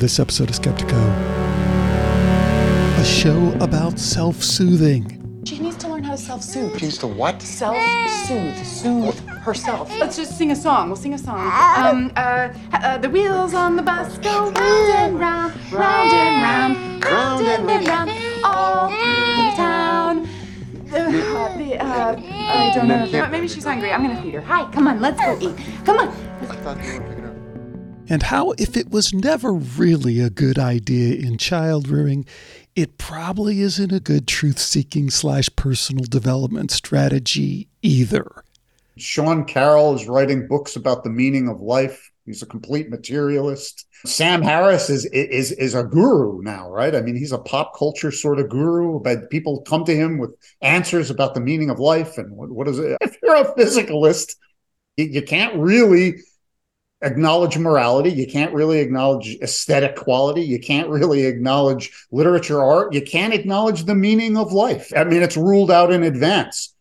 this episode of Skeptiko, a show about self soothing. She needs to learn how to self soothe. She needs to what? Self soothe. Soothe herself. Let's just sing a song. We'll sing a song. Um, uh, uh, the wheels on the bus go round and round, round and round, round and round, all through the town. Uh, the, uh, I don't know. Maybe she's hungry. I'm gonna feed her. Hi, come on, let's go eat. Come on. And how, if it was never really a good idea in child rearing, it probably isn't a good truth seeking slash personal development strategy either. Sean Carroll is writing books about the meaning of life. He's a complete materialist. Sam Harris is is is a guru now, right? I mean, he's a pop culture sort of guru, but people come to him with answers about the meaning of life and what, what is it? If you're a physicalist, you, you can't really acknowledge morality. You can't really acknowledge aesthetic quality. You can't really acknowledge literature, art. You can't acknowledge the meaning of life. I mean, it's ruled out in advance.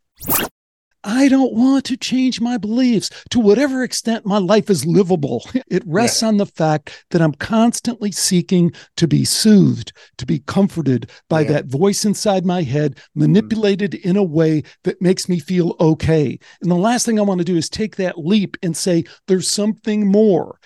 I don't want to change my beliefs to whatever extent my life is livable. It rests on the fact that I'm constantly seeking to be soothed, to be comforted by Yeah. that voice inside my head, mm-hmm. manipulated in a way that makes me feel okay. And the last thing I want to do is take that leap and say, there's something more.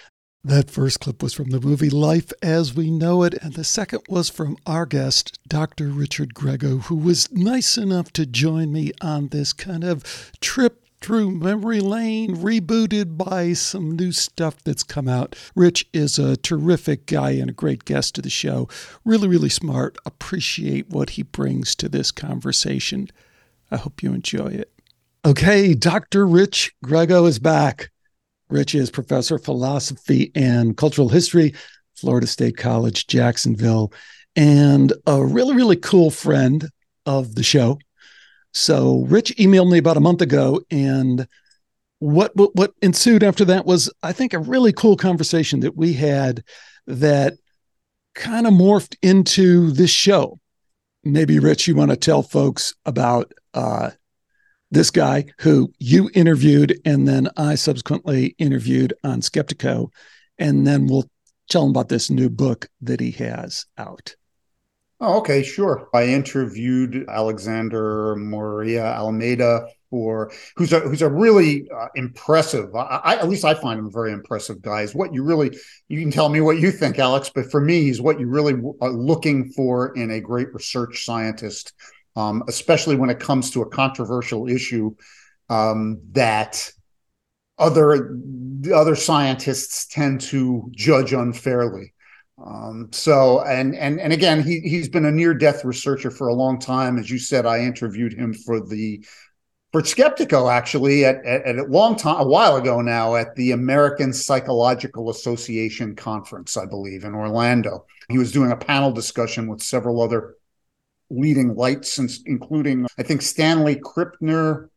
That first clip was from the movie Life as We Know It, and the second was from our guest, Dr. Richard Grego, who was nice enough to join me on this kind of trip through memory lane, rebooted by some new stuff that's come out. Rich is a terrific guy and a great guest to the show. Really, really smart. Appreciate what he brings to this conversation. I hope you enjoy it. Okay, Dr. Rich Grego is back. Rich is professor of philosophy and cultural history, Florida State College, Jacksonville, and a really, really cool friend of the show. So Rich emailed me about a month ago, and what what, what ensued after that was, I think, a really cool conversation that we had that kind of morphed into this show. Maybe Rich, you want to tell folks about uh, this guy who you interviewed and then I subsequently interviewed on Skeptiko. And then we'll tell him about this new book that he has out. Oh, okay, sure. I interviewed Alexander Moreira-Almeida for who's a who's a really uh, impressive. I, I at least I find him a very impressive guy. Is what you really you can tell me what you think, Alex, but for me, he's what you really are looking for in a great research scientist, um, especially when it comes to a controversial issue um, that other other scientists tend to judge unfairly. Um, so and and and again, he he's been a near death researcher for a long time. As you said, I interviewed him for the for Skeptiko actually at, at, at a long time a while ago now at the American Psychological Association conference, I believe, in Orlando. He was doing a panel discussion with several other leading lights, including I think Stanley Krippner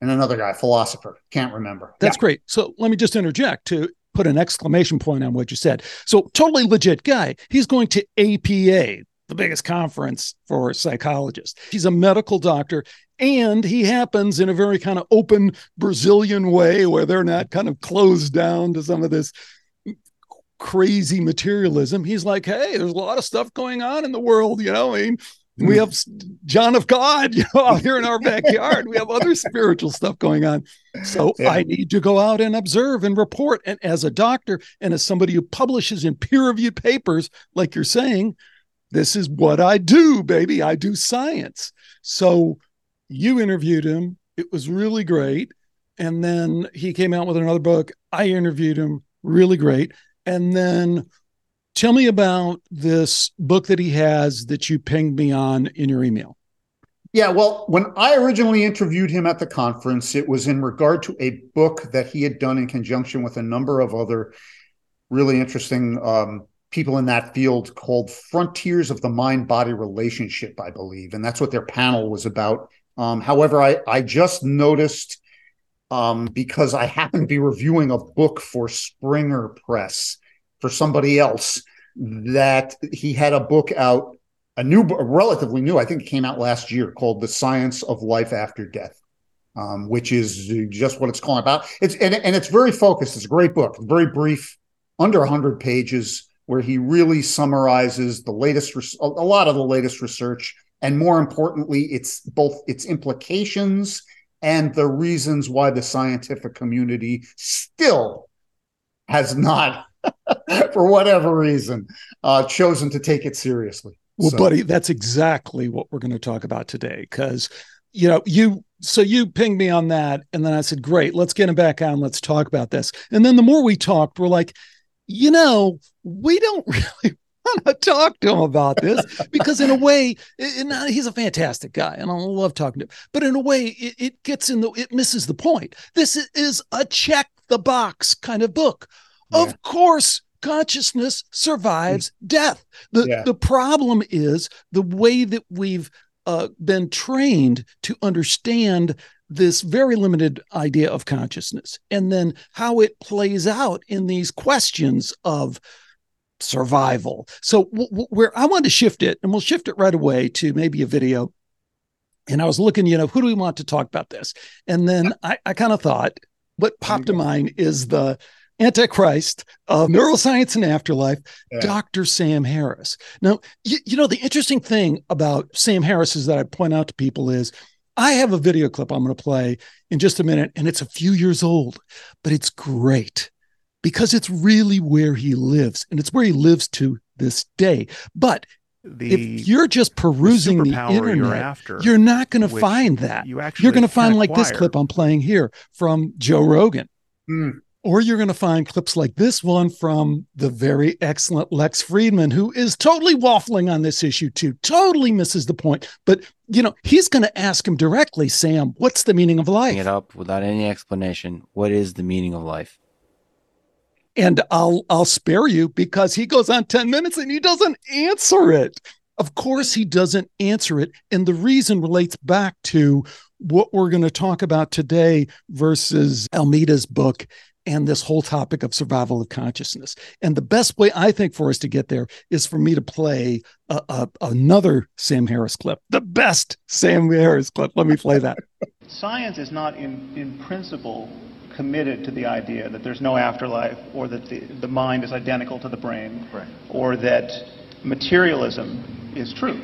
and another guy, philosopher. Can't remember. That's great. So let me just interject to put an exclamation point on what you said. So totally legit guy. He's going to APA, the biggest conference for psychologists. He's a medical doctor and he happens in a very kind of open Brazilian way where they're not kind of closed down to some of this crazy materialism. He's like, hey, there's a lot of stuff going on in the world, you know. I mean, we have John of God, you know, out here in our backyard. We have other spiritual stuff going on. So Yeah. I need to go out and observe and report. And as a doctor and as somebody who publishes in peer-reviewed papers, like you're saying, this is what I do, baby. I do science. So you interviewed him. It was really great. And then he came out with another book. I interviewed him. Really great. And then tell me about this book that he has that you pinged me on in your email. Yeah, well, when I originally interviewed him at the conference, it was in regard to a book that he had done in conjunction with a number of other really interesting um, people in that field called Frontiers of the Mind Body Relationship, I believe. And that's what their panel was about. Um, however, I, I just noticed um, because I happened to be reviewing a book for Springer Press for somebody else that he had a book out a new, relatively new, I think it came out last year, called "The Science of Life After Death," um, which is just what it's calling about. It's and, and it's very focused. It's a great book, very brief, under hundred pages, where he really summarizes the latest, a lot of the latest research, and more importantly, it's both its implications and the reasons why the scientific community still has not, for whatever reason, uh, chosen to take it seriously. Well, so. buddy, that's exactly what we're going to talk about today. Because, you know, you so you pinged me on that, and then I said, "Great, let's get him back on. Let's talk about this." And then the more we talked, we're like, you know, we don't really to talk to him about this because in a way he's a fantastic guy and i love talking to him but in a way it, it, gets in the it misses the point this is a check the box kind of book yeah. of course consciousness survives mm. death the yeah. the problem is the way that we've uh, been trained to understand this very limited idea of consciousness and then how it plays out in these questions of survival. So w- w- where I want to shift it, and we'll shift it right away to maybe a video. And I was looking, you know, who do we want to talk about this? And then I, I kind of thought what popped to mind is the Antichrist of neuroscience and afterlife, yeah. Dr. Sam Harris. Now, you, you know, the interesting thing about Sam Harris is that I point out to people is I have a video clip I'm going to play in just a minute, and it's a few years old, but it's great because it's really where he lives, and it's where he lives to this day. But the, if you're just perusing the, the internet, you're, after, you're not going to find that. You actually you're going to find like this clip I'm playing here from Joe Rogan. Mm. Or you're going to find clips like this one from the very excellent Lex Fridman, who is totally waffling on this issue too, totally misses the point. But, you know, he's going to ask him directly, Sam, what's the meaning of life? it up without any explanation. What is the meaning of life? And I'll I'll spare you because he goes on 10 minutes and he doesn't answer it. Of course he doesn't answer it. And the reason relates back to what we're going to talk about today versus Almeida's book and this whole topic of survival of consciousness. And the best way I think for us to get there is for me to play a, a, another Sam Harris clip, the best Sam Harris clip. Let me play that. Science is not in, in principle committed to the idea that there's no afterlife or that the, the mind is identical to the brain right. or that materialism is true.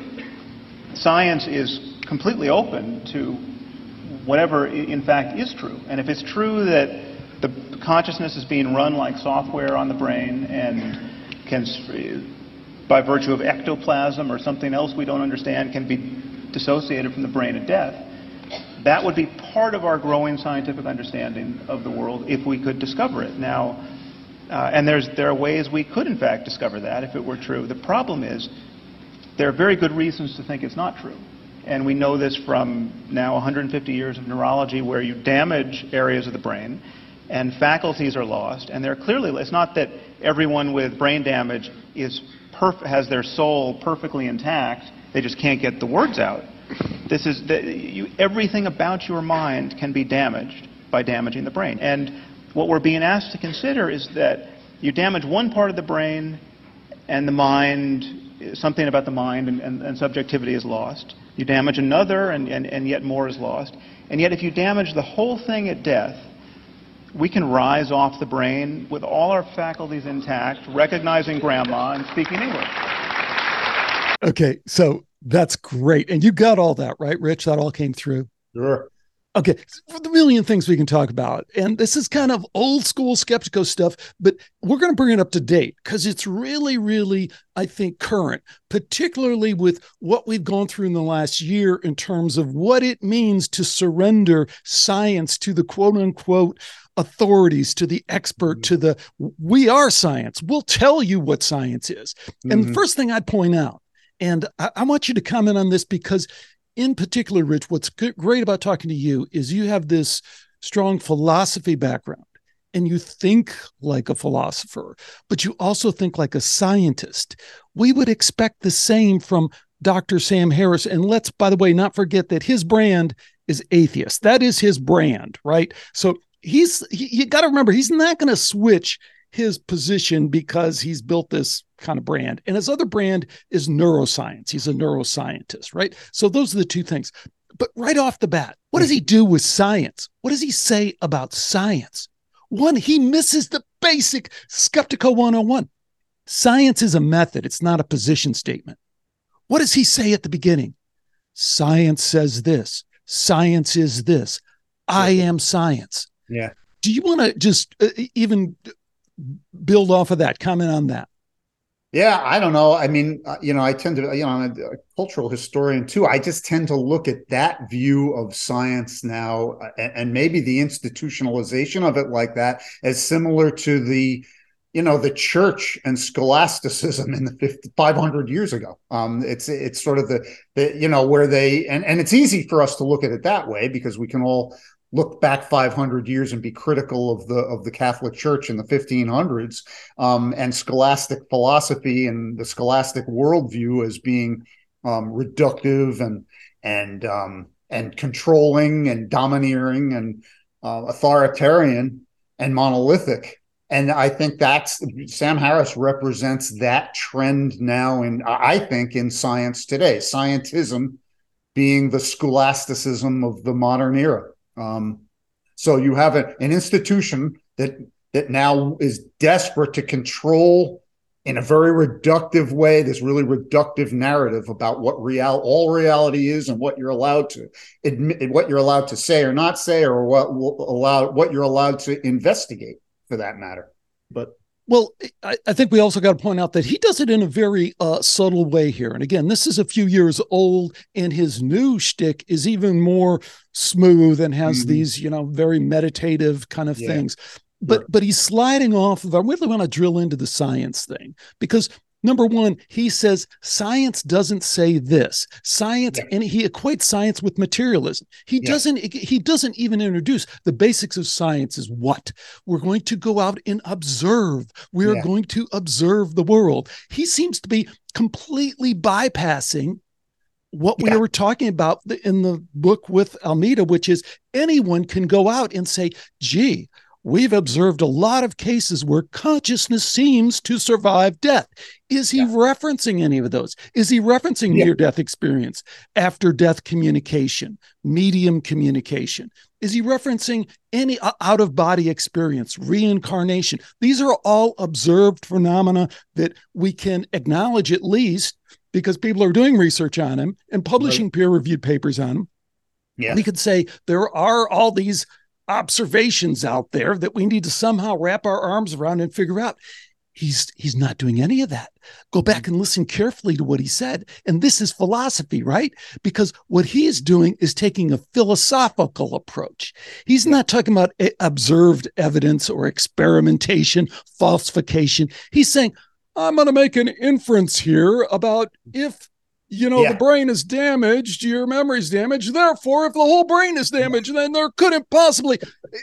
Science is completely open to whatever in fact is true. And if it's true that the consciousness is being run like software on the brain and can, by virtue of ectoplasm or something else we don't understand, can be dissociated from the brain at death. That would be part of our growing scientific understanding of the world if we could discover it. Now, uh, and there are ways we could, in fact, discover that if it were true. The problem is there are very good reasons to think it's not true. And we know this from now 150 years of neurology where you damage areas of the brain and faculties are lost. And they're clearly, it's not that everyone with brain damage is perf- has their soul perfectly intact, they just can't get the words out. This is the, you, everything about your mind can be damaged by damaging the brain. And what we're being asked to consider is that you damage one part of the brain and the mind, something about the mind and, and, and subjectivity is lost. You damage another and, and, and yet more is lost. And yet if you damage the whole thing at death, we can rise off the brain with all our faculties intact, recognizing grandma and speaking English. Okay, so that's great. And you got all that, right, Rich? That all came through. Sure. Okay, the million things we can talk about. And this is kind of old school skeptical stuff, but we're going to bring it up to date because it's really, really, I think, current, particularly with what we've gone through in the last year in terms of what it means to surrender science to the quote unquote authorities, to the expert, mm-hmm. to the we are science. We'll tell you what science is. Mm-hmm. And the mm-hmm. first thing I'd point out, and I, I want you to comment on this because, in particular, Rich, what's great about talking to you is you have this strong philosophy background and you think like a philosopher, but you also think like a scientist. We would expect the same from Dr. Sam Harris. And let's, by the way, not forget that his brand is atheist. That is his brand, right? So he's he, you got to remember he's not going to switch his position because he's built this kind of brand and his other brand is neuroscience he's a neuroscientist right so those are the two things but right off the bat what does he do with science what does he say about science one he misses the basic skeptical 101 Science is a method, it's not a position statement. What does he say at the beginning? Science says this. Science is this. I am science. Yeah. Do you want to just uh, even build off of that? Comment on that. Yeah, I don't know. I mean, uh, you know, I tend to, you know, I'm a, cultural historian too. I just tend to look at that view of science now, uh, and, and, maybe the institutionalization of it like that, as similar to the, you know, the church and scholasticism in the 50, 500 years ago. Um, it's it's sort of the, the, you know, where they and and it's easy for us to look at it that way because we can all look back 500 years and be critical of the of the Catholic Church in the 1500s um, and scholastic philosophy and the scholastic worldview as being um, reductive and and um, and controlling and domineering and uh, authoritarian and monolithic. And I think that's Sam Harris represents that trend now in I think in science today. Scientism being the scholasticism of the modern era. Um, so you have a, an institution that that now is desperate to control in a very reductive way this really reductive narrative about what real all reality is and what you're allowed to admit what you're allowed to say or not say or what allow what you're allowed to investigate for that matter. But well, I, I, think we also got to point out that he does it in a very uh, subtle way here. And again, this is a few years old, and his new shtick is even more smooth and has mm-hmm. these, you know, very meditative kind of yeah. things. But sure. but he's sliding off of. I really want to drill into the science thing because Number one, he says science doesn't say this. Science, yeah. and he equates science with materialism. He yeah. doesn't. He doesn't even introduce the basics of science. Is what we're going to go out and observe. We are yeah. going to observe the world. He seems to be completely bypassing what we were talking about in the book with Almeida, which is anyone can go out and say, "Gee." We've observed a lot of cases where consciousness seems to survive death. Is he yeah. referencing any of those? Is he referencing yeah. near death experience, after death communication, medium communication? Is he referencing any out of body experience, reincarnation? These are all observed phenomena that we can acknowledge at least because people are doing research on him and publishing right. peer reviewed papers on him. Yeah. We could say there are all these observations out there that we need to somehow wrap our arms around and figure out. He's he's not doing any of that. Go back and listen carefully to what he said. And this is philosophy, right? Because what he is doing is taking a philosophical approach. He's not talking about eh, observed evidence or experimentation, falsification. He's saying, I'm going to make an inference here about if you know, yeah. the brain is damaged, your memory's damaged. Therefore, if the whole brain is damaged, then there couldn't possibly.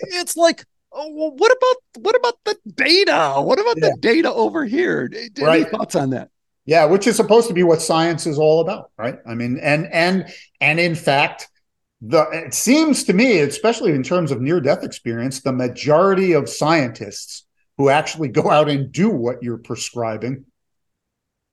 It's like, oh, well, what about what about the data? What about yeah. the data over here? Any right. thoughts on that? Yeah, which is supposed to be what science is all about, right? I mean, and and and in fact, the it seems to me, especially in terms of near death experience, the majority of scientists who actually go out and do what you're prescribing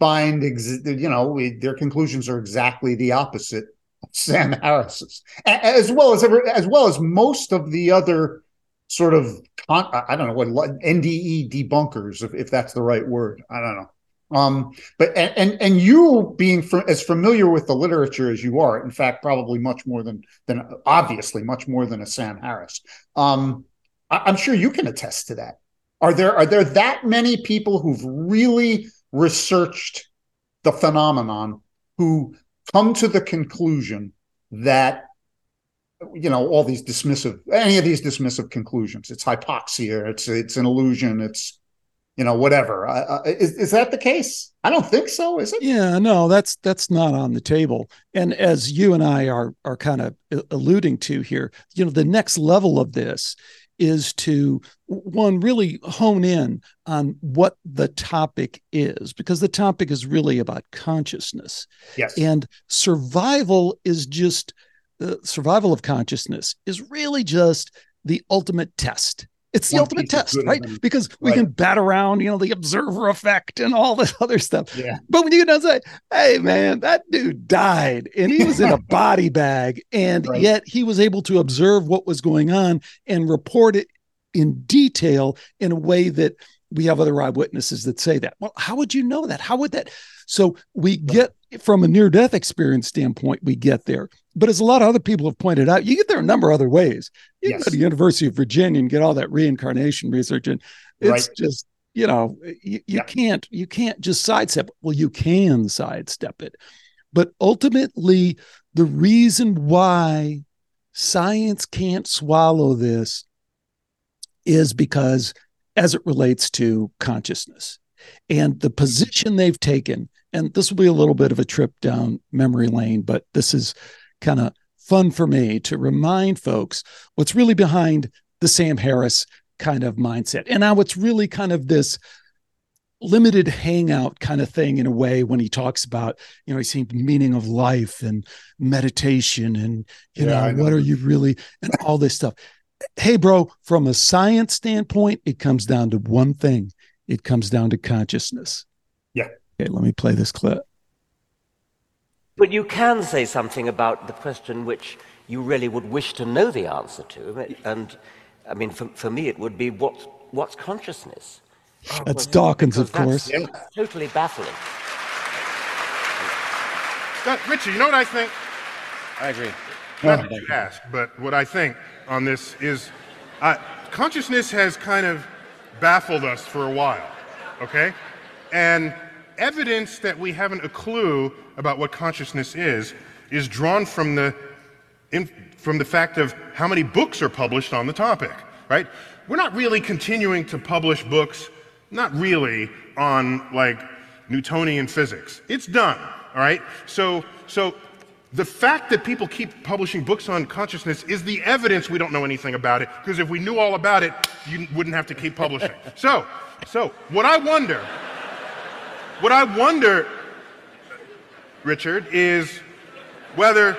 find ex- you know we, their conclusions are exactly the opposite of Sam Harris's, as well as ever, as well as most of the other sort of con- I don't know what NDE debunkers, if, if that's the right word. I don't know. Um, but and, and you being for, as familiar with the literature as you are, in fact, probably much more than than obviously much more than a Sam Harris. Um, I, I'm sure you can attest to that. Are there are there that many people who've really researched the phenomenon who come to the conclusion that you know all these dismissive any of these dismissive conclusions it's hypoxia it's it's an illusion it's you know whatever. Is, is that the case? I don't think so is it? Yeah no that's that's not on the table. And as you and i are are kind of alluding to here you know the next level of this is to one really hone in on what the topic is because the topic is really about consciousness. Yes. And survival is just the uh, survival of consciousness is really just the ultimate test it's the One ultimate test, right? Because we right. can bat around, you know, the observer effect and all this other stuff. Yeah. But when you know say, hey man, that dude died and he was in a body bag, and right. yet he was able to observe what was going on and report it in detail in a way that we have other eyewitnesses that say that. Well, how would you know that? How would that? So we get from a near death experience standpoint, we get there. But as a lot of other people have pointed out, you get there a number of other ways. You yes. go to the University of Virginia and get all that reincarnation research, and it's right. just you know you, you yeah. can't you can't just sidestep. Well, you can sidestep it, but ultimately the reason why science can't swallow this is because as it relates to consciousness and the position they've taken and this will be a little bit of a trip down memory lane but this is kind of fun for me to remind folks what's really behind the sam harris kind of mindset. And now it's really kind of this limited hangout kind of thing in a way when he talks about you know he's saying meaning of life and meditation and you yeah, know, know. what are you really and all this stuff. Hey bro from a science standpoint it comes down to one thing. It comes down to consciousness. Yeah. Okay let me play this clip but you can say something about the question which you really would wish to know the answer to and i mean for, for me it would be what what's consciousness that's Dawkins, of course. Totally baffling. Richard, you know what I think? I agree. Not that you ask, but what I think on this is uh, consciousness has kind of baffled us for a while, okay? And evidence that we haven't a clue about what consciousness is is drawn from the in, from the fact of how many books are published on the topic, right? We're not really continuing to publish books not really on like Newtonian physics. It's done, all right? So, so the fact that people keep publishing books on consciousness is the evidence we don't know anything about it, because if we knew all about it, you wouldn't have to keep publishing. so, so what I wonder, what I wonder, Richard, is whether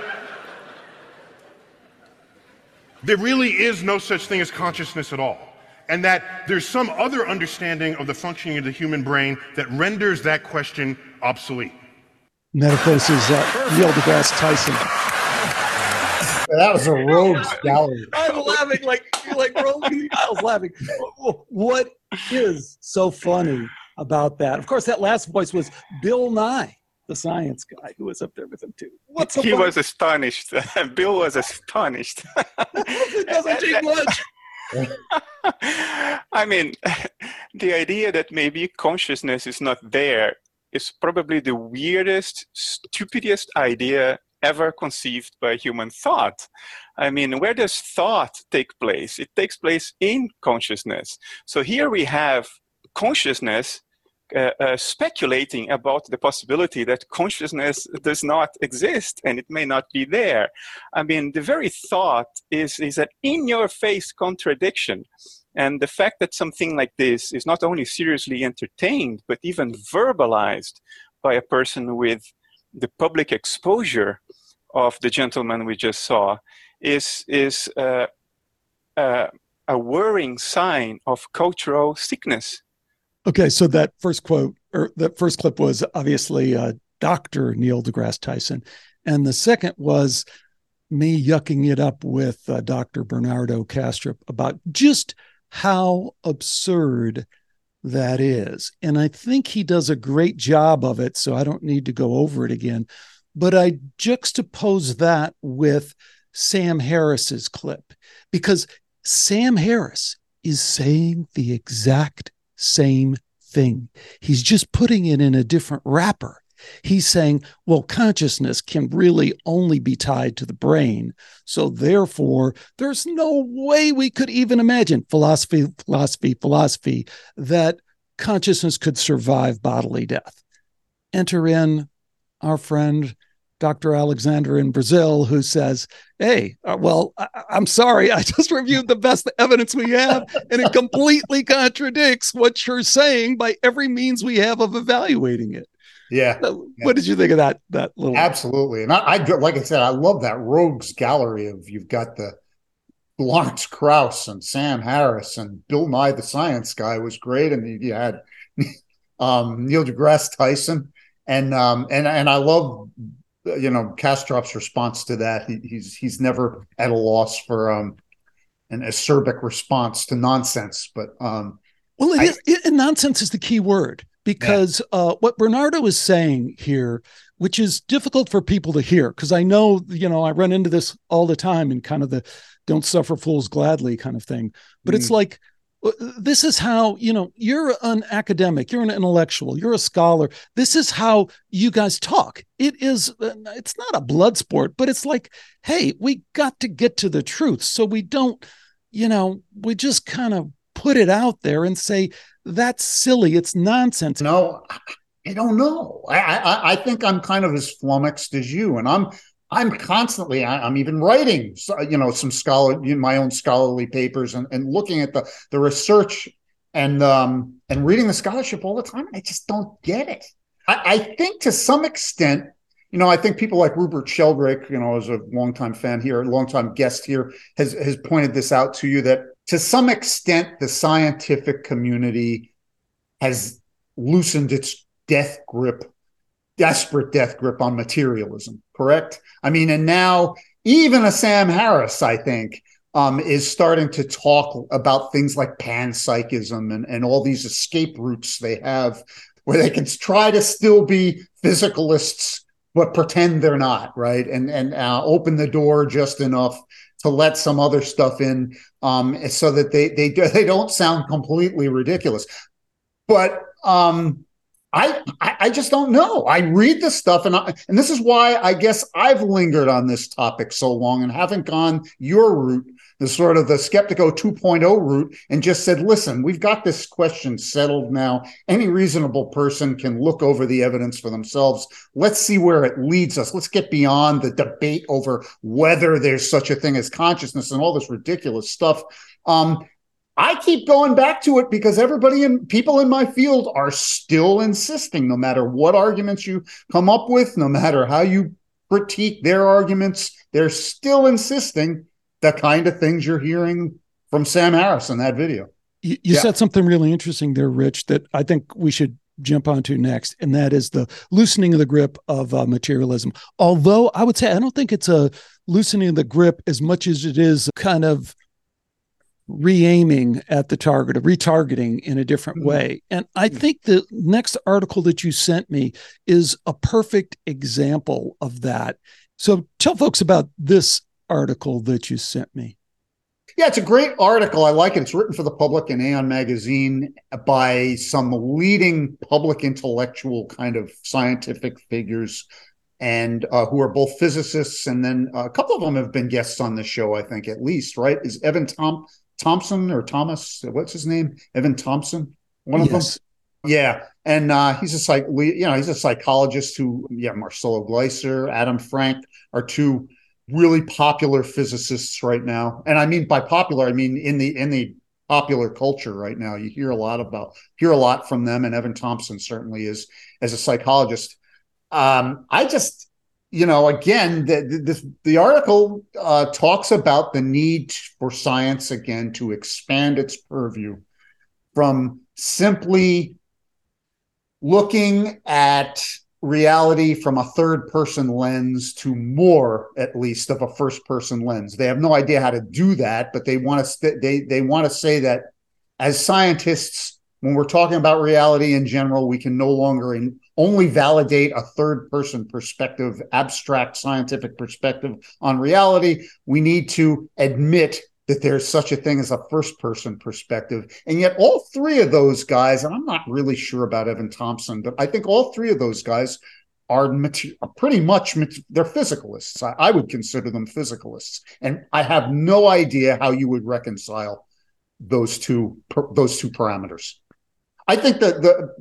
there really is no such thing as consciousness at all and that there's some other understanding of the functioning of the human brain that renders that question obsolete. Metaphors is uh, Neil deGrasse Tyson. That was a rogues gallery. I'm laughing like like rolling I was laughing. What is so funny about that? Of course, that last voice was Bill Nye, the science guy who was up there with him too. What's he was astonished. Bill was astonished. it doesn't take much. I mean, the idea that maybe consciousness is not there is probably the weirdest, stupidest idea ever conceived by human thought. I mean, where does thought take place? It takes place in consciousness. So here we have consciousness uh, uh, speculating about the possibility that consciousness does not exist and it may not be there. I mean, the very thought is, is an in your face contradiction. And the fact that something like this is not only seriously entertained, but even verbalized by a person with the public exposure of the gentleman we just saw is, is uh, uh, a worrying sign of cultural sickness Okay, so that first quote or that first clip was obviously uh, Dr. Neil deGrasse Tyson, and the second was me yucking it up with uh, Dr. Bernardo Kastrup about just how absurd that is. And I think he does a great job of it, so I don't need to go over it again. But I juxtapose that with Sam Harris's clip because Sam Harris is saying the exact same thing. He's just putting it in a different wrapper. He's saying, well, consciousness can really only be tied to the brain. So, therefore, there's no way we could even imagine philosophy, philosophy, philosophy that consciousness could survive bodily death. Enter in our friend Dr. Alexander in Brazil, who says, Hey, uh, well, I- am sorry, I just reviewed the best evidence we have, and it completely contradicts what you're saying by every means we have of evaluating it. Yeah. So, yeah. What did you think of that? That little absolutely, and I, I like I said, I love that rogues gallery of you've got the Lawrence Krauss and Sam Harris and Bill Nye the Science Guy was great, and you had um, Neil deGrasse Tyson, and um, and and I love you know Kastrup's response to that. He, he's he's never at a loss for um, an acerbic response to nonsense. But um, Well, it I, is, it, nonsense is the key word because yeah. uh, what Bernardo is saying here, which is difficult for people to hear, because I know, you know, I run into this all the time in kind of the don't suffer fools gladly kind of thing. But mm. it's like, this is how, you know, you're an academic, you're an intellectual, you're a scholar. This is how you guys talk. It is, uh, it's not a blood sport, but it's like, hey, we got to get to the truth. So we don't, you know, we just kind of put it out there and say that's silly. It's nonsense. No, I don't know. I, I, I think I'm kind of as flummoxed as you, and I'm I'm constantly I'm even writing you know some scholar my own scholarly papers and, and looking at the the research and um and reading the scholarship all the time. I just don't get it. I, I think to some extent, you know, I think people like Rupert Sheldrake, you know, as a longtime fan here, a longtime guest here, has has pointed this out to you that to some extent, the scientific community has loosened its death grip, desperate death grip on materialism, correct? I mean, and now even a Sam Harris, I think, um, is starting to talk about things like panpsychism and, and all these escape routes they have where they can try to still be physicalists but pretend they're not right and and uh, open the door just enough to let some other stuff in um, so that they they they don't sound completely ridiculous. But um, I, I just don't know. I read this stuff, and I, and this is why I guess I've lingered on this topic so long and haven't gone your route the sort of the Skeptiko 2.0 route and just said, listen, we've got this question settled now. Any reasonable person can look over the evidence for themselves. Let's see where it leads us. Let's get beyond the debate over whether there's such a thing as consciousness and all this ridiculous stuff. Um, I keep going back to it because everybody and people in my field are still insisting, no matter what arguments you come up with, no matter how you critique their arguments, they're still insisting the kind of things you're hearing from Sam Harris in that video. You, you yeah. said something really interesting there, Rich, that I think we should jump onto next, and that is the loosening of the grip of uh, materialism. Although I would say I don't think it's a loosening of the grip as much as it is kind of re-aiming at the target or retargeting in a different mm-hmm. way and i mm-hmm. think the next article that you sent me is a perfect example of that so tell folks about this article that you sent me. Yeah, it's a great article. I like it. It's written for the public in Aeon magazine by some leading public intellectual kind of scientific figures and uh, who are both physicists. And then a couple of them have been guests on the show, I think, at least, right? Is Evan Tom- Thompson or Thomas? What's his name? Evan Thompson? One of yes. them? Yeah. And uh, he's a psych, you know, he's a psychologist who, yeah, Marcelo Gleiser, Adam Frank are two really popular physicists right now and i mean by popular i mean in the in the popular culture right now you hear a lot about hear a lot from them and evan thompson certainly is as a psychologist um i just you know again the the, the article uh, talks about the need for science again to expand its purview from simply looking at reality from a third person lens to more at least of a first person lens. They have no idea how to do that but they want to st- they they want to say that as scientists when we're talking about reality in general we can no longer in, only validate a third person perspective abstract scientific perspective on reality we need to admit that there's such a thing as a first person perspective. And yet, all three of those guys, and I'm not really sure about Evan Thompson, but I think all three of those guys are, pretty much they're physicalists. I, I would consider them physicalists, and I have no idea how you would reconcile those two those two parameters. I think that the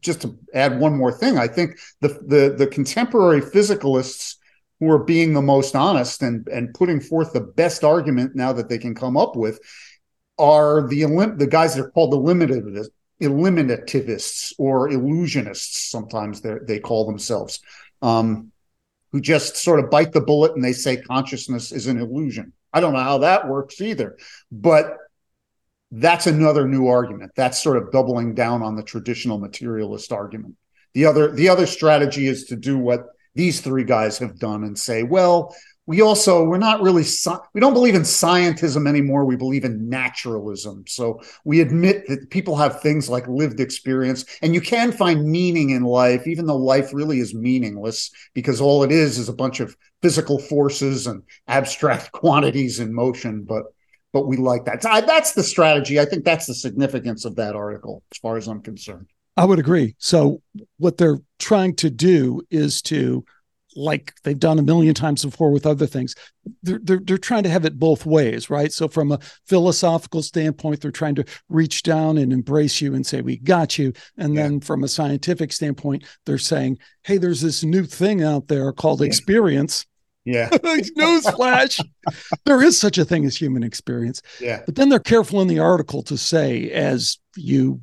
just to add one more thing, I think the the the contemporary physicalists who are being the most honest and and putting forth the best argument now that they can come up with are the the guys that are called the limitativists, eliminativists or illusionists. Sometimes they they call themselves, um, who just sort of bite the bullet and they say consciousness is an illusion. I don't know how that works either, but that's another new argument. That's sort of doubling down on the traditional materialist argument. The other the other strategy is to do what these three guys have done and say, well, we also we're not really we don't believe in scientism anymore we believe in naturalism so we admit that people have things like lived experience and you can find meaning in life even though life really is meaningless because all it is is a bunch of physical forces and abstract quantities in motion but but we like that so I, that's the strategy i think that's the significance of that article as far as i'm concerned i would agree so what they're trying to do is to like they've done a million times before with other things. They're, they're, they're trying to have it both ways, right? So, from a philosophical standpoint, they're trying to reach down and embrace you and say, We got you. And yeah. then from a scientific standpoint, they're saying, Hey, there's this new thing out there called yeah. experience. Yeah. Newsflash. there is such a thing as human experience. Yeah. But then they're careful in the article to say, as you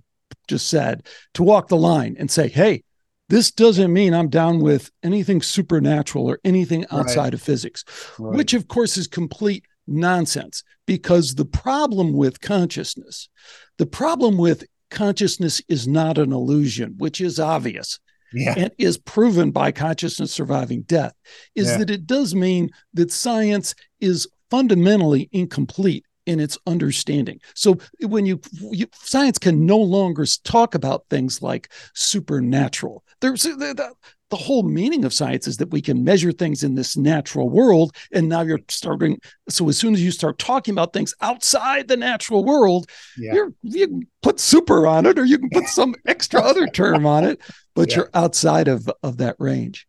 just said, to walk the line and say, hey, this doesn't mean I'm down with anything supernatural or anything outside right. of physics, right. which of course is complete nonsense because the problem with consciousness, the problem with consciousness is not an illusion, which is obvious. Yeah. and is proven by consciousness surviving death is yeah. that it does mean that science is fundamentally incomplete in its understanding. So when you, you, science can no longer talk about things like supernatural. There's uh, the, the, the, whole meaning of science is that we can measure things in this natural world, and now you're starting. So as soon as you start talking about things outside the natural world, yeah. you're you can put super on it, or you can put some extra other term on it, but yeah. you're outside of of that range.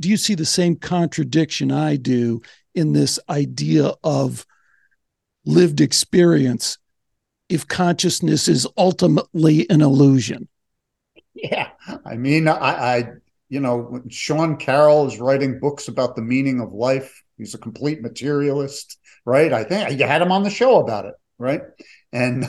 Do you see the same contradiction I do in this idea of lived experience if consciousness is ultimately an illusion? Yeah. I mean, I, I you know, Sean Carroll is writing books about the meaning of life. He's a complete materialist, right? I think you had him on the show about it, right? And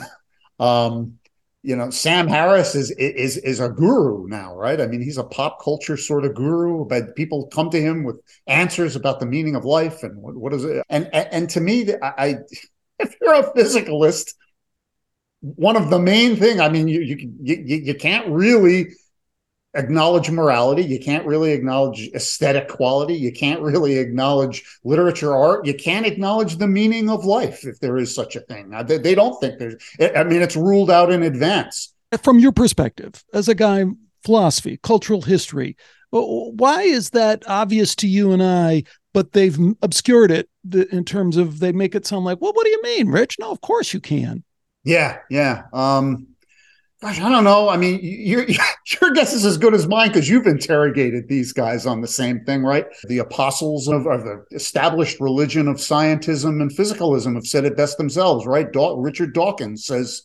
um, you know, Sam Harris is is is a guru now, right? I mean, he's a pop culture sort of guru, but people come to him with answers about the meaning of life and what, what is it. And and, and to me, I if you're a physicalist, one of the main thing, I mean, you you you, you can't really acknowledge morality. You can't really acknowledge aesthetic quality. You can't really acknowledge literature art. You can't acknowledge the meaning of life if there is such a thing. They, they don't think there's, I mean, it's ruled out in advance. From your perspective, as a guy, philosophy, cultural history, why is that obvious to you and I but they've obscured it in terms of they make it sound like, well, what do you mean, Rich? No, of course you can. Yeah, yeah. Um, gosh, I don't know. I mean, your your guess is as good as mine because you've interrogated these guys on the same thing, right? The apostles of, of, the established religion of scientism and physicalism have said it best themselves, right? Richard Dawkins says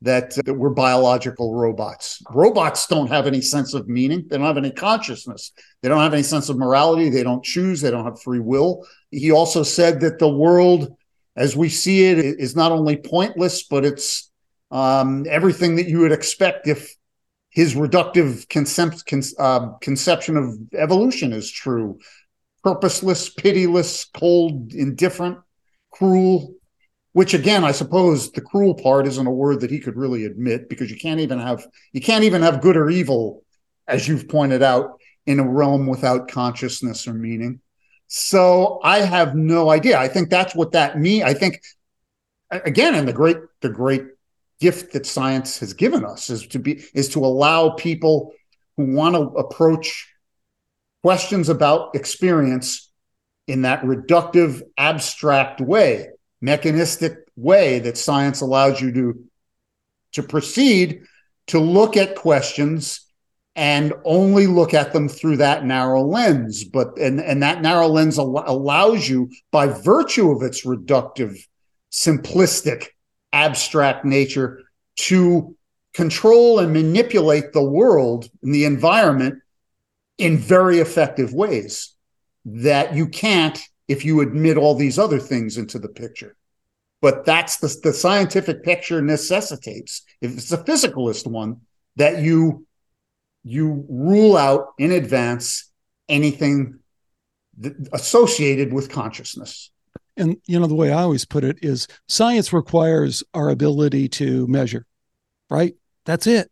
that, uh, that we're biological robots. Robots don't have any sense of meaning. They don't have any consciousness. They don't have any sense of morality. They don't choose. They don't have free will. He also said that the world, as we see it, is not only pointless, but it's um, everything that you would expect if his reductive concept, con, uh, conception of evolution is true. Purposeless, pitiless, cold, indifferent, cruel, which again i suppose the cruel part isn't a word that he could really admit because you can't even have you can't even have good or evil as you've pointed out in a realm without consciousness or meaning so i have no idea i think that's what that means i think again in the great the great gift that science has given us is to be is to allow people who want to approach questions about experience in that reductive abstract way mechanistic way that science allows you to to proceed to look at questions and only look at them through that narrow lens. But and and that narrow lens al- allows you by virtue of its reductive simplistic abstract nature to control and manipulate the world and the environment in very effective ways that you can't if you admit all these other things into the picture. But that's the, the scientific picture necessitates, if it's a physicalist one, that you you rule out in advance anything associated with consciousness. And you know the way I always put it is science requires our ability to measure, right? That's it.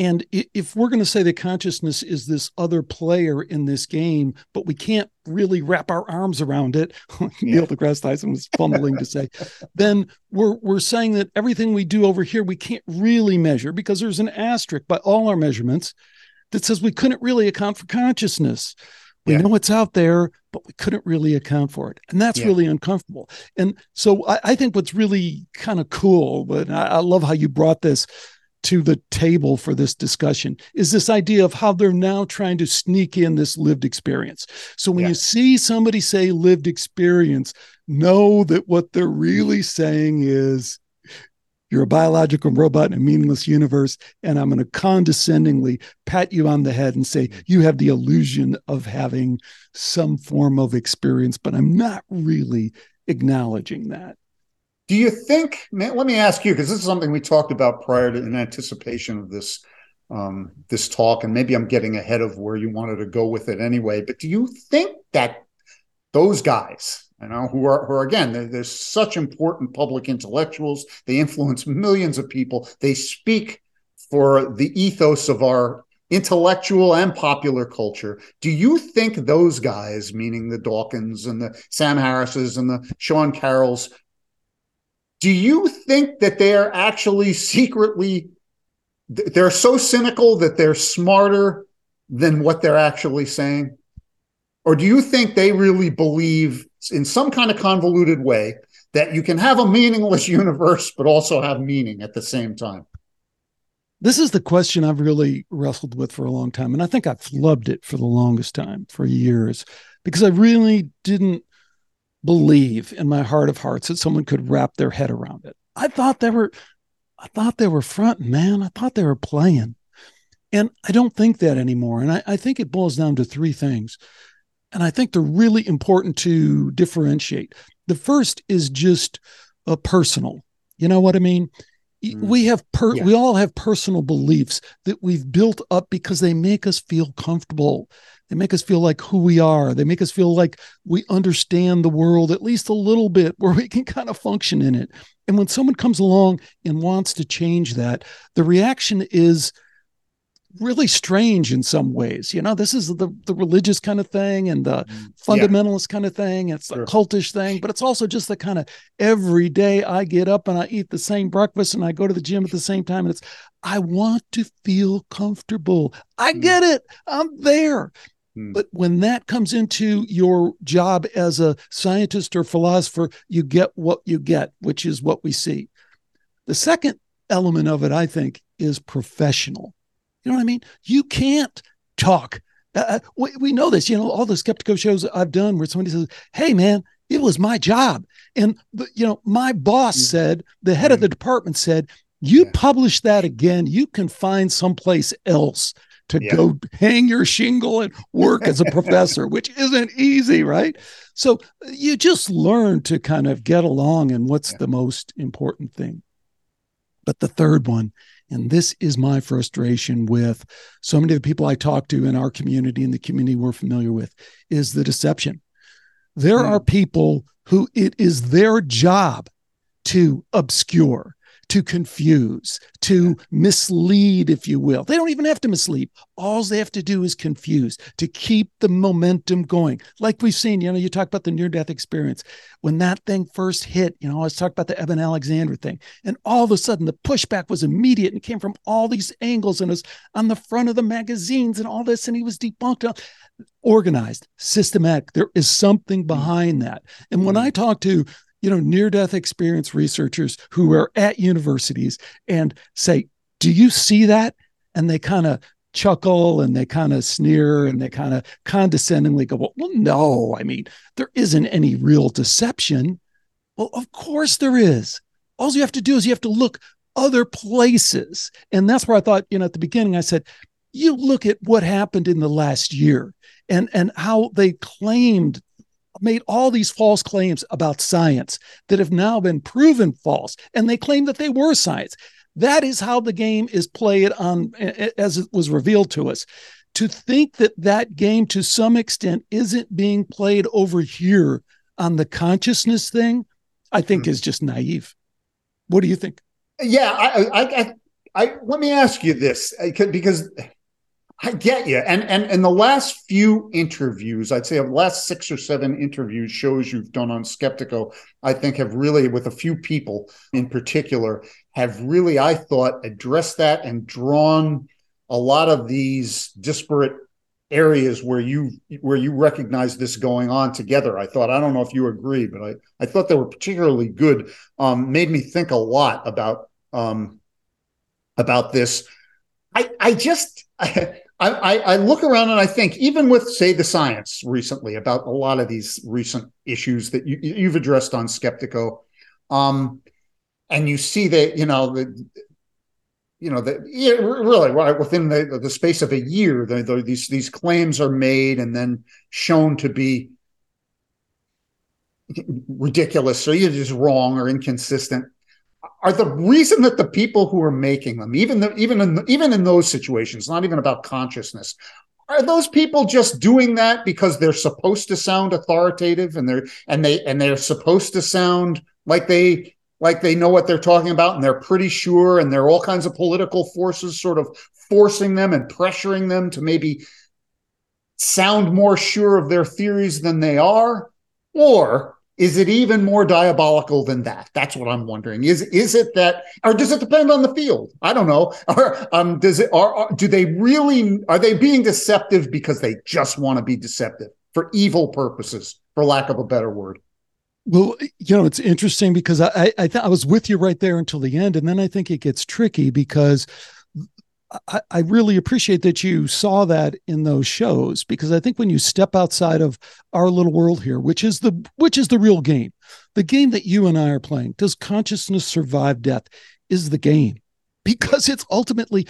And if we're going to say that consciousness is this other player in this game, but we can't really wrap our arms around it, Neil deGrasse Tyson was fumbling to say, then we're we're saying that everything we do over here we can't really measure because there's an asterisk by all our measurements that says we couldn't really account for consciousness. We yeah. know it's out there, but we couldn't really account for it. And that's yeah. really uncomfortable. And so I, I think what's really kind of cool, but I, I love how you brought this to the table for this discussion is this idea of how they're now trying to sneak in this lived experience. So when yeah. you see somebody say lived experience, know that what they're really saying is you're a biological robot in a meaningless universe, and I'm going to condescendingly pat you on the head and say you have the illusion of having some form of experience, but I'm not really acknowledging that. Do you think? Let me ask you because this is something we talked about prior to in anticipation of this um, this talk, and maybe I'm getting ahead of where you wanted to go with it anyway. But do you think that those guys, you know, who are who are again, they're, they're such important public intellectuals, they influence millions of people, they speak for the ethos of our intellectual and popular culture. Do you think those guys, meaning the Dawkins and the Sam Harrises and the Sean Carrolls, do you think that they are actually secretly they're so cynical that they're smarter than what they're actually saying? Or do you think they really believe in some kind of convoluted way that you can have a meaningless universe but also have meaning at the same time this is the question I've really wrestled with for a long time. And I think I've flubbed it for the longest time, for years, because I really didn't believe in my heart of hearts that someone could wrap their head around it. I thought they were, I thought they were front man. I thought they were playing. And I don't think that anymore. And I, I think it boils down to three things. And I think they're really important to differentiate. The first is just a personal. You know what I mean? Mm. We have per, yeah. we all have personal beliefs that we've built up because they make us feel comfortable. They make us feel like who we are. They make us feel like we understand the world at least a little bit where we can kind of function in it. And when someone comes along and wants to change that, the reaction is really strange in some ways. You know, this is the the religious kind of thing and the mm-hmm. fundamentalist yeah. kind of thing. It's sure. a cultish thing, but it's also just the kind of every day I get up and I eat the same breakfast and I go to the gym at the same time. And it's I want to feel comfortable. I mm. get it. I'm there. Hmm. But when that comes into your job as a scientist or philosopher, you get what you get, which is what we see. The second element of it, I think, is professional. You know what I mean? You can't talk. Uh, uh we, we know this. You know, all the skeptical shows I've done where somebody says, "Hey, man, it was my job," and the, you know, my boss mm-hmm. said, the head mm-hmm. of the department said, "You yeah. publish that again, you can find someplace else." to yeah. go hang your shingle and work as a professor, which isn't easy, right? So you just learn to kind of get along and what's yeah. the most important thing. But the third one, and this is my frustration with so many of the people I talk to in our community and the community we're familiar with, is the deception. There mm. are people who it is their job to obscure, to confuse, to mislead, if you will. They don't even have to mislead. All they have to do is confuse to keep the momentum going. Like we've seen, you know, you talk about the near death experience. When that thing first hit, you know, I was talking about the Eben Alexander thing, and all of a sudden the pushback was immediate and came from all these angles and it was on the front of the magazines and all this, and he was debunked organized, systematic. There is something mm. behind that. And when I mm. talk to you know, near death experience researchers who are at universities and say, Do you see that? And they kind of chuckle and they kind of sneer and they kind of condescendingly go, well, no, I mean, there isn't any real deception. Well, of course there is. All you have to do is you have to look other places. And that's where I thought, you know, at the beginning, I said, you look at what happened in the last year and and how they claimed made all these false claims about science that have now been proven false, and they claim that they were science. That is how the game is played on, as it was revealed to us. To think that that game, to some extent, isn't being played over here on the consciousness thing, I think mm-hmm. is just naive. What do you think? Yeah, I, I, I let me ask you this because I get you. And and and the last few interviews, I'd say the last six or seven interviews, shows you've done on Skeptiko, I think have really, with a few people in particular, have really, I thought, addressed that and drawn a lot of these disparate areas where you where you recognize this going on together. I thought, I don't know if you agree, but I, I thought they were particularly good. Um, made me think a lot about um about this. I I just I, I look around and I think, even with, say, the science recently about a lot of these recent issues that you, you've addressed on Skeptiko, um, and you see that, you know, the, you know, that really right within the, the space of a year, the, the, these these claims are made and then shown to be ridiculous or either just wrong or inconsistent are the reason that the people who are making them, even the, even in even in those situations, not even about consciousness, are those people just doing that because they're supposed to sound authoritative and they're and they and they're supposed to sound like they like they know what they're talking about and they're pretty sure and there are all kinds of political forces sort of forcing them and pressuring them to maybe sound more sure of their theories than they are? Or is it even more diabolical than that? That's what I'm wondering. Is is it that, or does it depend on the field? I don't know. Or um, does it? Or, do they really? Are they being deceptive because they just want to be deceptive for evil purposes, for lack of a better word? Well, you know, it's interesting because I I, th- I was with you right there until the end, and then I think it gets tricky because I, I really appreciate that you saw that in those shows because I think when you step outside of our little world here, which is the which is the real game, the game that you and I are playing, does consciousness survive death? Is the game. Because it's ultimately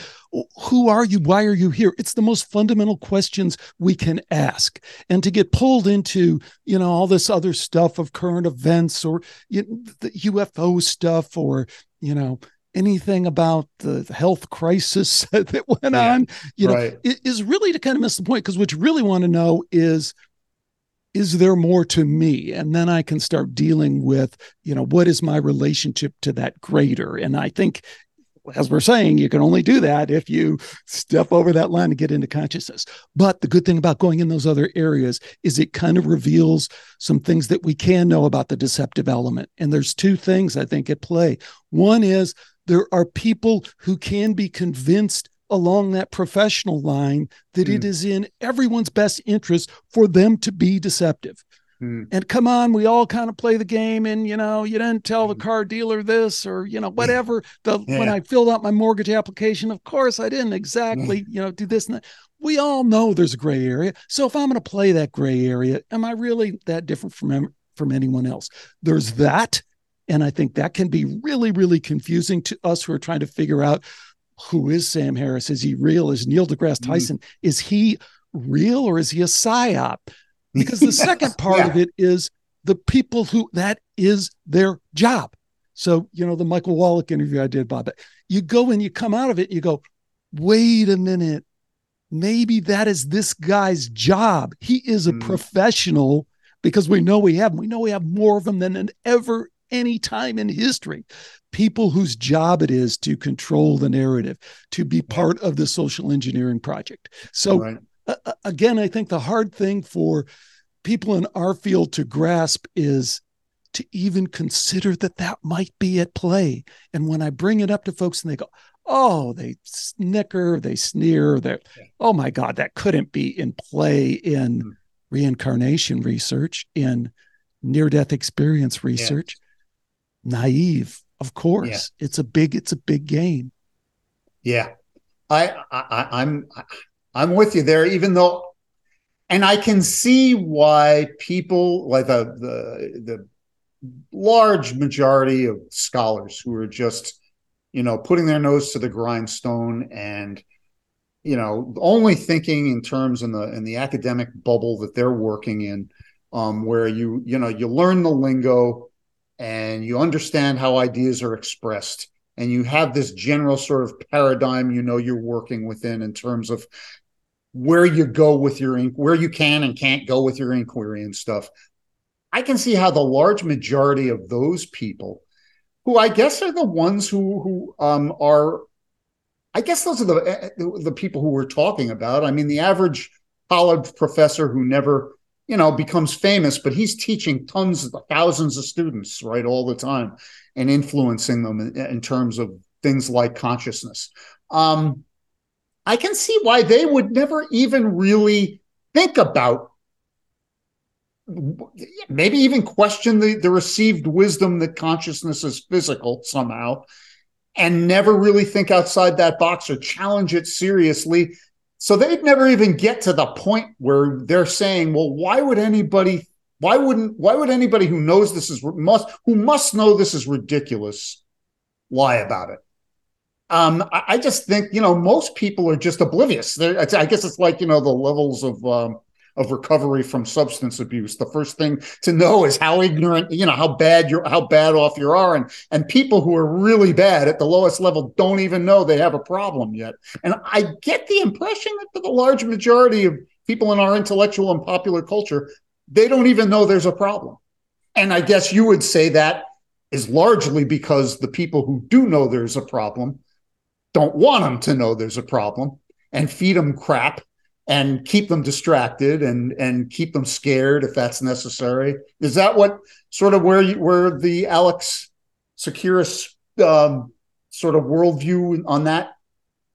who are you? Why are you here? It's the most fundamental questions we can ask. And to get pulled into you know all this other stuff of current events or you know, the ufo stuff or you know anything about the health crisis that went yeah, on you know right. is really to kind of miss the point because what you really want to know is is there more to me? And then i can start dealing with you know what is my relationship to that greater? And i think as we're saying you can only do that if you step over that line and get into consciousness. But the good thing about going in those other areas is it kind of reveals some things that we can know about the deceptive element. And there's two things i think at play. One is there are people who can be convinced along that professional line that mm. it hmm. in everyone's best interest for them to be deceptive. Mm. And come on, we all kind of play the game, and you know, you didn't tell the hmm. car dealer this, or you know, whatever. The yeah. when I filled out my mortgage application, of course, I didn't exactly, you know, do this and that. We all know there's a gray area. So if I'm going to play that gray area, am I really that different from from anyone else? There's that, and I think that can be really, really confusing to us who are trying to figure out who is Sam Harris? Is he real? Is Neil deGrasse mm-hmm. Tyson? Mm. Is he real or is he a psyop? Because the second part yeah. of it is the people who that is their job. So, you know, the Michael Wallach interview I did, Bob, you go and you come out of it, you go, wait a minute. Maybe that is this guy's job. He is a mm. professional because we know we have we know we have more of them than ever any time in history. People whose job it is to control the narrative, to be part of the social engineering project. So, right. uh, again, I think the hard thing for people in our field to grasp is to even consider that that might be at play. And when I bring it up to folks and they go, oh, they snicker, they sneer, they oh my God, that couldn't be in play in mm. reincarnation research, in near death experience research. Naive. Of course, yeah. it's a big it's a big game. Yeah, I, I I'm I'm with you there. Even though, and I can see why people like the the the large majority of scholars who are just you know putting their nose to the grindstone and you know only thinking in terms in the in the academic bubble that they're working in um, where you you know you learn the lingo and you understand how ideas are expressed and you have this general sort of paradigm you know you're working within in terms of where you go with your where you can and can't go with your inquiry and stuff i can see how the large majority of those people who i guess are the ones who who um, are I guess those are the eh, the people who we're talking about. I mean, the average college professor who never you know becomes famous, but he's teaching tons of thousands of students right all the time and influencing them in, in terms of things like consciousness. Um, I can see why they would never even really think about maybe even question the, the received wisdom that consciousness is physical somehow and never really think outside that box or challenge it seriously so they'd never even get to the point where they're saying well why would anybody why wouldn't why would anybody who knows this is must who must know this is ridiculous lie about it um, I, I, just think you know most people are just oblivious. They're, I guess it's like you know the levels of um, of recovery from substance abuse. The first thing to know is how ignorant, you know, how bad you're, how bad off you are, and and people who are really bad at the lowest level don't even know they have a problem yet. And I get the impression that for the large majority of people in our intellectual and popular culture, they don't even know there's a problem. And I guess you would say that is largely because the people who do know there's a problem don't want them to know there's a problem and feed them crap and keep them distracted and and keep them scared if that's necessary. Is that what sort of where you, where the Alex Tsakiris um, sort of worldview on that?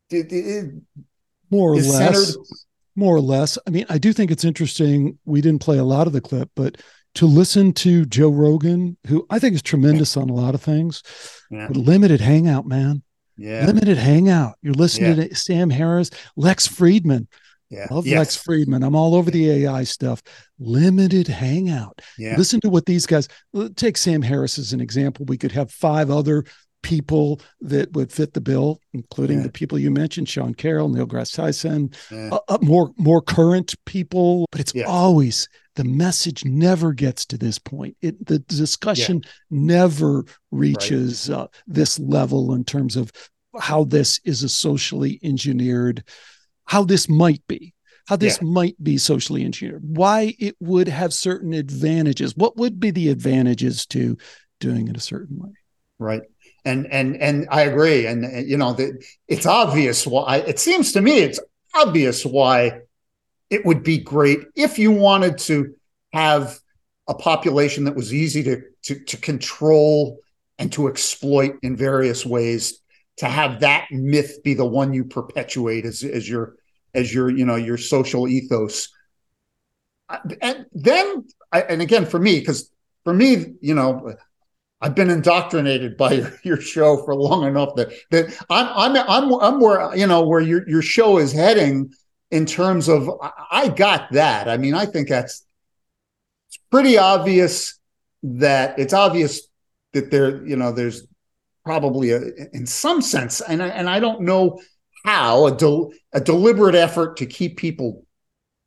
It, it, more or less. Centered? More or less. I mean, I do think it's interesting. We didn't play a lot of the clip, but to listen to Joe Rogan, who I think is tremendous on a lot of things, yeah. limited hangout, man. Yeah. Limited hangout. You're listening yeah. to Sam Harris, Lex Fridman. Yeah. Love yes. Lex Fridman. I'm all over the AI stuff. Limited hangout. Yeah. Listen to what these guys take Sam Harris as an example. We could have five other people that would fit the bill, including yeah. the people you mentioned, Sean Carroll, Neil deGrasse Tyson, yeah. uh, uh, more more current people. But it's yeah. always the message never gets to this point. It the discussion never reaches right. uh, this level in terms of how this is a socially engineered, how this might be how this yeah. might be socially engineered, why it would have certain advantages. What would be the advantages to doing it a certain way? Right and and and I agree. And, and you know, the, it's obvious why. It seems to me it's obvious why it would be great if you wanted to have a population that was easy to to, to control and to exploit in various ways. To have that myth be the one you perpetuate as as your as your you know your social ethos. And then, and again, for me, because for me, you know, I've been indoctrinated by your, your, show for long enough that that I'm I'm I'm I'm where you know where your your show is heading in terms of I got that. I mean, I think that's it's pretty obvious that it's obvious that there you know there's probably a in some sense and I, and I don't know how a del, a deliberate effort to keep people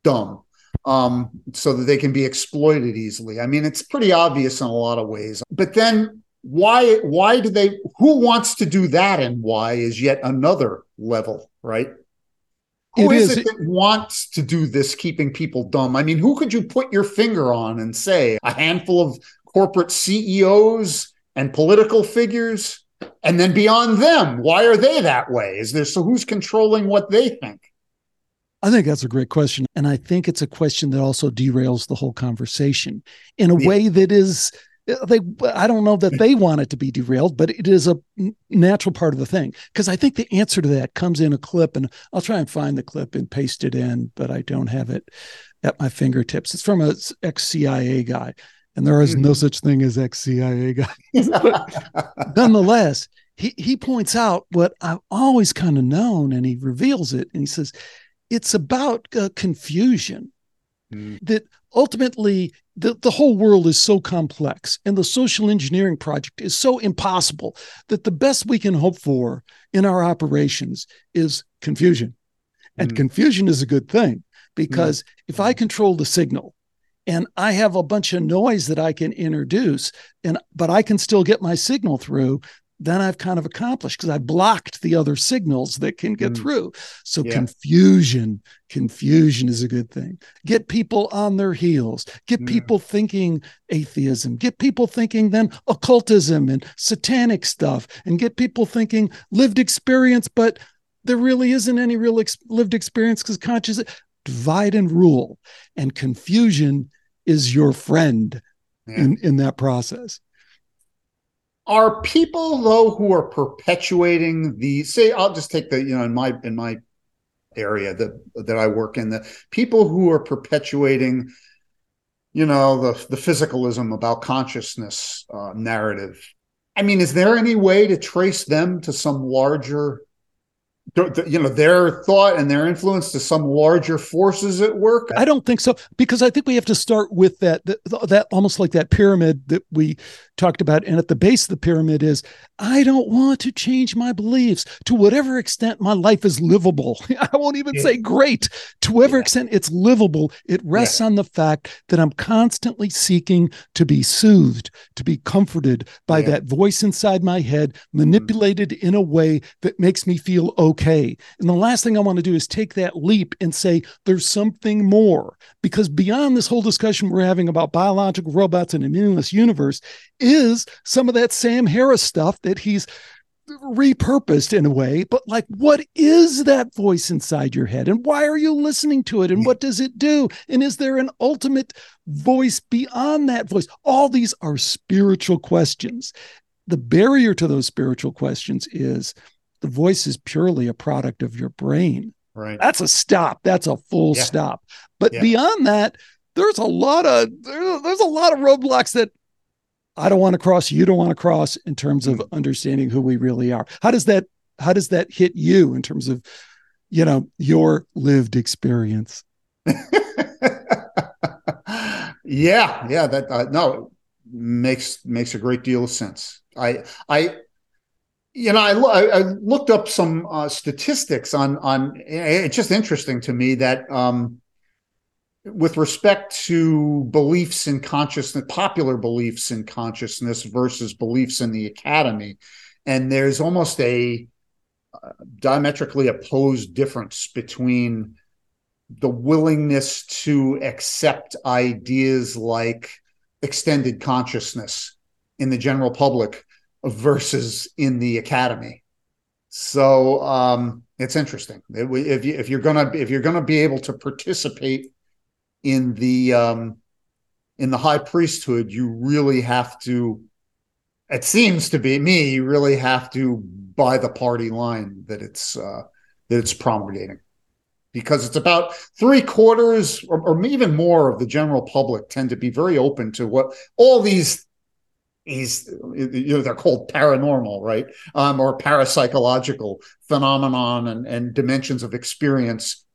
dumb um, so that they can be exploited easily. I mean, it's pretty obvious in a lot of ways. But then why why do they who wants to do that and why is yet another level, right? Who it is, is it that wants to do this keeping people dumb? I mean, who could you put your finger on and say a handful of corporate CEOs and political figures? And then beyond them, why are they that way? Is there so who's controlling what they think? I think that's a great question. And I think it's a question that also derails the whole conversation in a yeah. way that is uh, they I don't know that they want it to be derailed, but it is a natural part of the thing. Because I think the answer to that comes in a clip, and I'll try and find the clip and paste it in, but I don't have it at my fingertips. It's from a ex CIA guy, and there is no mm-hmm. such thing as ex CIA guy. nonetheless, he he points out what I've always kind of known, and he reveals it, and he says it's about uh, confusion mm. that ultimately the, the whole world is so complex and the social engineering project is so impossible that the best we can hope for in our operations is confusion and mm. confusion is a good thing because mm. if i control the signal and i have a bunch of noise that i can introduce and but i can still get my signal through then I've kind of accomplished because I blocked the other signals that can get mm. through. So yeah. confusion, confusion is a good thing. Get people on their heels, get mm. people thinking atheism, get people thinking then occultism and satanic stuff, and get people thinking lived experience, but there really isn't any real ex- lived experience because conscious divide and rule and confusion is your friend Yeah. in in that process are people though who are perpetuating the say i'll just take the you know in my in my area that that i work in the people who are perpetuating you know the the physicalism about consciousness uh, narrative i mean is there any way to trace them to some larger you know their thought and their influence to some larger forces at work I don't think so because I think we have to start with that, that that almost like that pyramid that we talked about and at the base of the pyramid is I don't want to change my beliefs to whatever extent my life is livable. I won't even Yeah. say great to whatever Yeah. extent it's livable. It rests on the fact that I'm constantly seeking to be soothed, to be comforted by Yeah. Mm-hmm. that voice inside my head, manipulated in a way that makes me feel okay. And the last thing I want to do is take that leap and say there's something more because beyond this whole discussion we're having about biological robots in a meaningless universe is some of that Sam Harris stuff that he's repurposed in a way. But like what is that voice inside your head? And why are you listening to it? And what does it do? And is there an ultimate voice beyond that voice? All these are spiritual questions. The barrier to those spiritual questions is the voice is purely a product of your brain. Right. That's a stop. That's a full Yeah. stop. But Yeah. beyond that there's a lot of there- there's a lot of roadblocks that i don't want to cross you don't want to cross in terms of Mm. understanding who we really are. How does that how does that hit you in terms of you know your lived experience? Yeah yeah that uh, no makes makes a great deal of sense. I i you know i, I, looked up some uh, statistics on on it's just interesting to me that um with respect to beliefs in consciousness popular beliefs in consciousness versus beliefs in the academy and there's almost a uh, diametrically opposed difference between the willingness to accept ideas like extended consciousness in the general public versus in the academy. So um, it's interesting if you if you're gonna if you're gonna be able to participate in the um, in the high priesthood, you really have to. It seems to be me. You really have to buy the party line that it's uh, that it's promulgating because it's about three quarters or, or even more of the general public tend to be very open to what all these these you know they're called paranormal right? Um, or parapsychological phenomenon and, and dimensions of experience.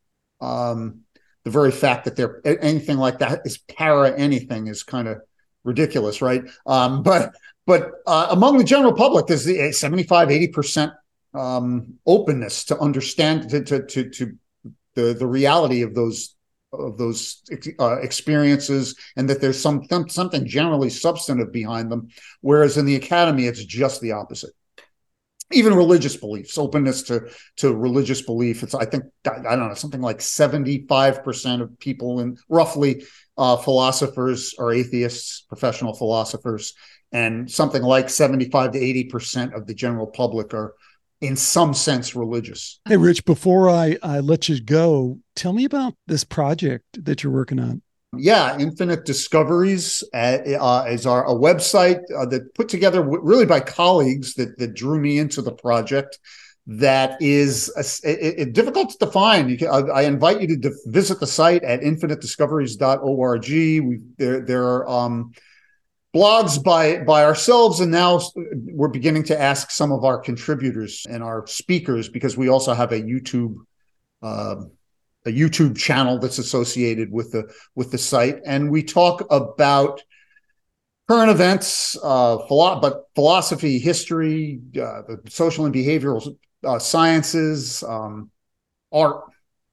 Um, the very fact that they're anything like that is para anything is kind of ridiculous right? Um, but but uh, among the general public there's the 75 80 percent um, openness to understand to to to, to the the reality of those of those uh, experiences and that there's some something generally substantive behind them whereas in the academy it's just the opposite. Even religious beliefs openness to to religious belief it's i think i don't know something like 75% of people in roughly uh, philosophers are atheists professional philosophers and something like 75 to 80% of the general public are in some sense religious. Hey, Rich, before I, I let you go, tell me about this project that you're working on. Yeah, Infinite Discoveries uh, uh, is our a website uh, that put together w- really by colleagues that that drew me into the project. That is a, it, it, difficult to define. You can, I, I invite you to de- visit the site at infinitediscoveries.org. We there there are um, blogs by by ourselves. And now we're beginning to ask some of our contributors and our speakers because we also have a youtube uh, a youtube channel that's associated with the with the site. And we talk about current events uh philo- but philosophy history uh, the social and behavioral uh, sciences um, art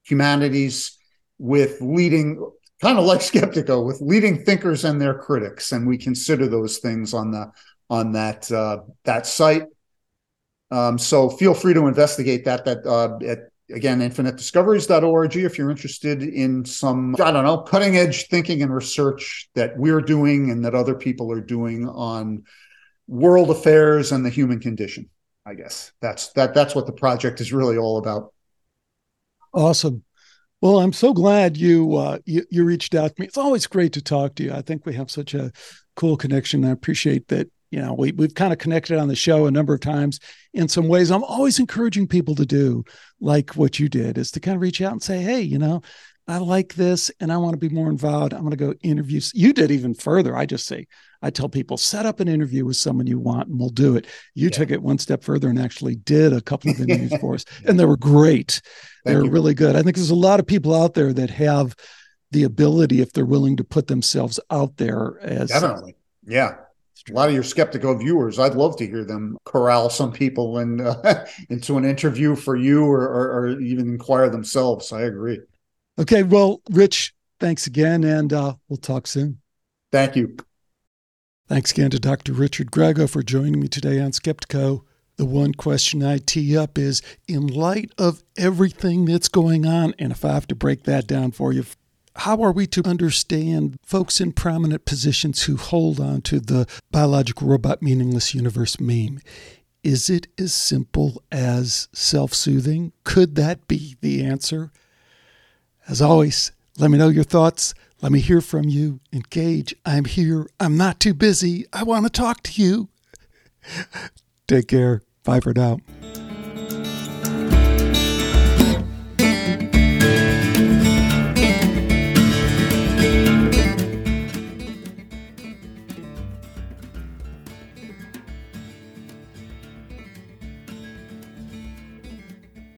humanities with leading kind of like Skeptiko with leading thinkers and their critics, and we consider those things on the on that uh, that site. Um, so feel free to investigate that. That uh, at again infinitediscoveries.org if you're interested in some I don't know cutting edge thinking and research that we're doing and that other people are doing on world affairs and the human condition. I guess that's that that's what the project is really all about. Awesome. Well, I'm so glad you, uh, you you reached out to me. It's always great to talk to you. I think we have such a cool connection. I appreciate that. You know, we we've kind of connected on the show a number of times in some ways. I'm always encouraging people to do like what you did, is to kind of reach out and say, hey, you know, I like this and I want to be more involved. I'm going to go interview. You did even further. I just say, I tell people, set up an interview with someone you want and we'll do it. You yeah. took it one step further and actually did a couple of interviews for us, and they were great. they were really good. I think there's a lot of people out there that have the ability, if they're willing to put themselves out there as definitely. Yeah. A lot of your skeptical viewers, I'd love to hear them corral some people in, uh, into an interview for you or, or, or even inquire themselves. I agree. Okay. Well, Rich, thanks again, and uh, we'll talk soon. Thank you. Thanks again to Dr. Richard Grego for joining me today on Skeptiko. The one question I tee up is in light of everything that's going on, and if I have to break that down for you, how are we to understand folks in prominent positions who hold on to the biological robot meaningless universe meme? Is it as simple as self soothing? Could that be the answer? As always, let me know your thoughts. Let me hear from you. Engage. I'm here. I'm not too busy. I want to talk to you. Take care. Bye for now.